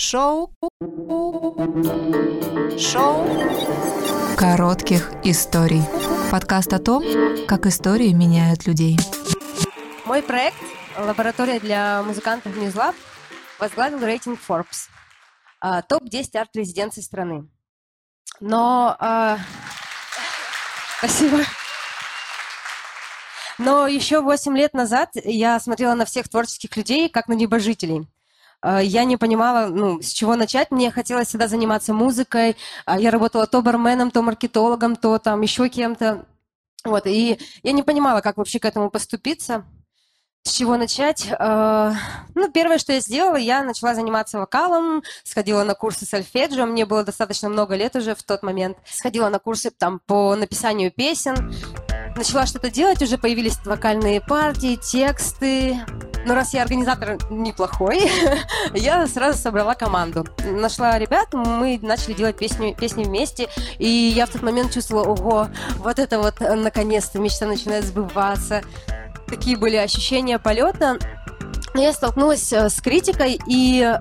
Шоу. Шоу. Коротких историй. Подкаст о том, как истории меняют людей. Мой проект «Лаборатория для музыкантов Newslab» возглавил рейтинг Forbes. а, Топ-10 арт-резиденций страны. Но... а, Спасибо. Но еще 8 лет назад я смотрела на всех творческих людей как на небожителей. А, Я не понимала, ну, с чего начать. Мне хотелось всегда заниматься музыкой. А, Я работала то барменом, то маркетологом, то там еще кем-то. Вот, и я не понимала, как вообще к этому поступиться, с чего начать. А, Ну, первое, что я сделала, я начала заниматься вокалом, сходила на курсы сольфеджио, мне было достаточно много лет уже в тот момент. Сходила на курсы там по написанию песен, начала что-то делать, уже появились вокальные партии, тексты. Но раз я организатор неплохой, я сразу собрала команду. Нашла ребят, мы начали делать песню, песни вместе, и я в тот момент чувствовала, ого, вот это вот э, наконец-то мечта начинает сбываться. Такие были ощущения полета. Я столкнулась э, с критикой, и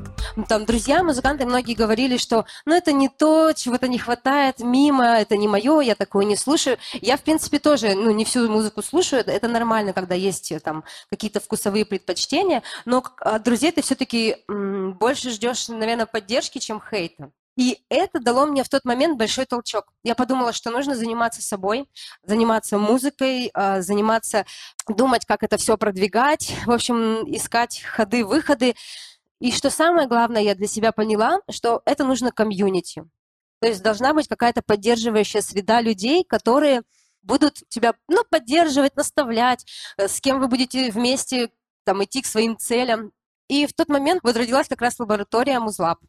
там друзья, музыканты, многие говорили, что ну это не то, чего-то не хватает, мимо, это не мое, я такое не слушаю. Я, в принципе, тоже ну, не всю музыку слушаю, это, нормально, когда есть э, там какие-то вкусовые предпочтения, но от друзей ты все-таки больше ждешь, наверное, поддержки, чем хейта. И это дало мне в тот момент большой толчок. Я подумала, что нужно заниматься собой, заниматься музыкой, а, заниматься, думать, как это все продвигать, в общем, искать ходы, выходы. И что самое главное, я для себя поняла, что это нужно комьюнити. То есть должна быть какая-то поддерживающая среда людей, которые будут тебя ну, поддерживать, наставлять, э, с кем вы будете вместе там, идти к своим целям. И в тот момент вот родилась как раз лаборатория Музлаб.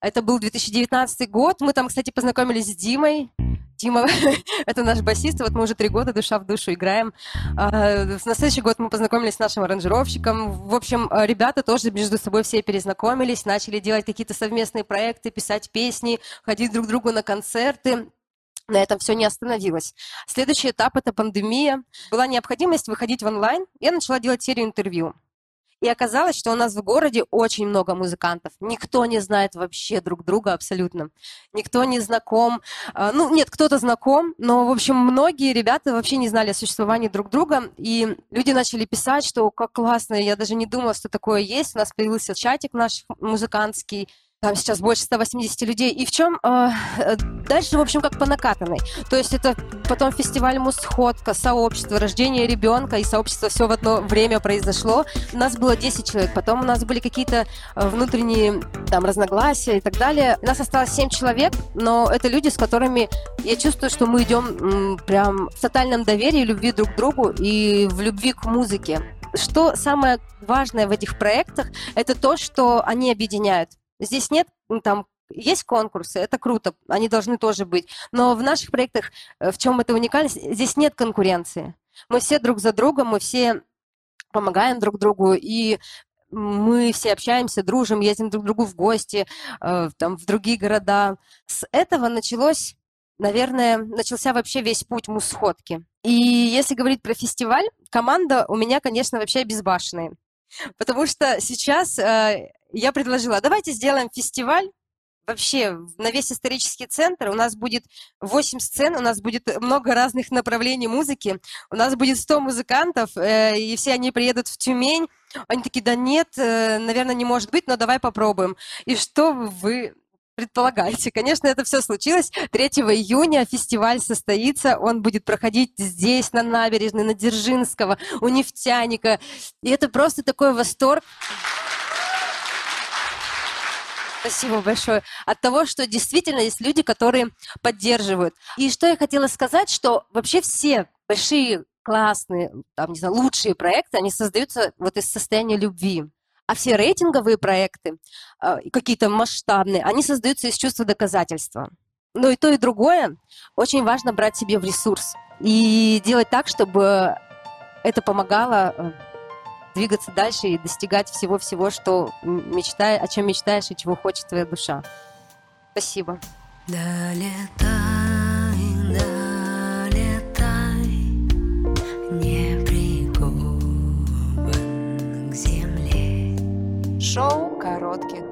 Это был 2019 год. Мы там, кстати, познакомились с Димой. Дима — это наш басист, вот мы уже три года душа в душу играем. А, На следующий год мы познакомились с нашим аранжировщиком. В общем, а, ребята тоже между собой все перезнакомились, начали делать какие-то совместные проекты, писать песни, ходить друг к другу на концерты. На этом все не остановилось. Следующий этап – это пандемия. Была необходимость выходить в онлайн. Я начала делать серию интервью. И оказалось, что у нас в городе очень много музыкантов. Никто не знает вообще друг друга абсолютно. Никто не знаком. А, Ну, нет, кто-то знаком, но, в общем, многие ребята вообще не знали о существовании друг друга. И люди начали писать, что как классно, я даже не думала, что такое есть. У нас появился чатик наш музыкантский, там сейчас больше 180 людей. И в чем э, э, дальше, в общем, как по накатанной. То есть это потом фестиваль Мусходка, сообщество, рождение ребенка, и сообщество все в одно время произошло. У нас было 10 человек, потом у нас были какие-то э, внутренние там разногласия и так далее. У нас осталось 7 человек, но это люди, с которыми я чувствую, что мы идем м, прям в тотальном доверии, любви друг к другу и в любви к музыке. Что самое важное в этих проектах, это то, что они объединяют. Здесь нет там есть конкурсы, это круто, они должны тоже быть. Но в наших проектах, э, в чем это уникальность, здесь нет конкуренции. Мы все друг за другом, мы все помогаем друг другу, и мы все общаемся, дружим, ездим друг к другу в гости, э, там, в другие города. С этого началось, наверное, начался вообще весь путь мусходки. И если говорить про фестиваль, команда у меня, конечно, вообще безбашенная. Потому что сейчас э, я предложила, давайте сделаем фестиваль вообще на весь исторический центр. У нас будет 8 сцен, у нас будет много разных направлений музыки, у нас будет 100 музыкантов, э, и все они приедут в Тюмень. Они такие, да нет, э, наверное, не может быть, но давай попробуем. И что вы предполагаете? Конечно, это все случилось. 3 июня фестиваль состоится, он будет проходить здесь, на набережной, на Дзержинского, у нефтяника. И это просто такой восторг. Спасибо большое. От того, что действительно есть люди, которые поддерживают. И что я хотела сказать, что вообще все большие, классные, там, не знаю, лучшие проекты, они создаются вот из состояния любви. А все рейтинговые проекты, и какие-то масштабные, они создаются из чувства доказательства. Но и то, и другое очень важно брать себе в ресурс и делать так, чтобы это помогало э, двигаться дальше и достигать всего-всего, что м, мечтай, о чем мечтаешь и чего хочет твоя душа. Спасибо. Долетай, долетай, не прикован к земле. Шоу коротких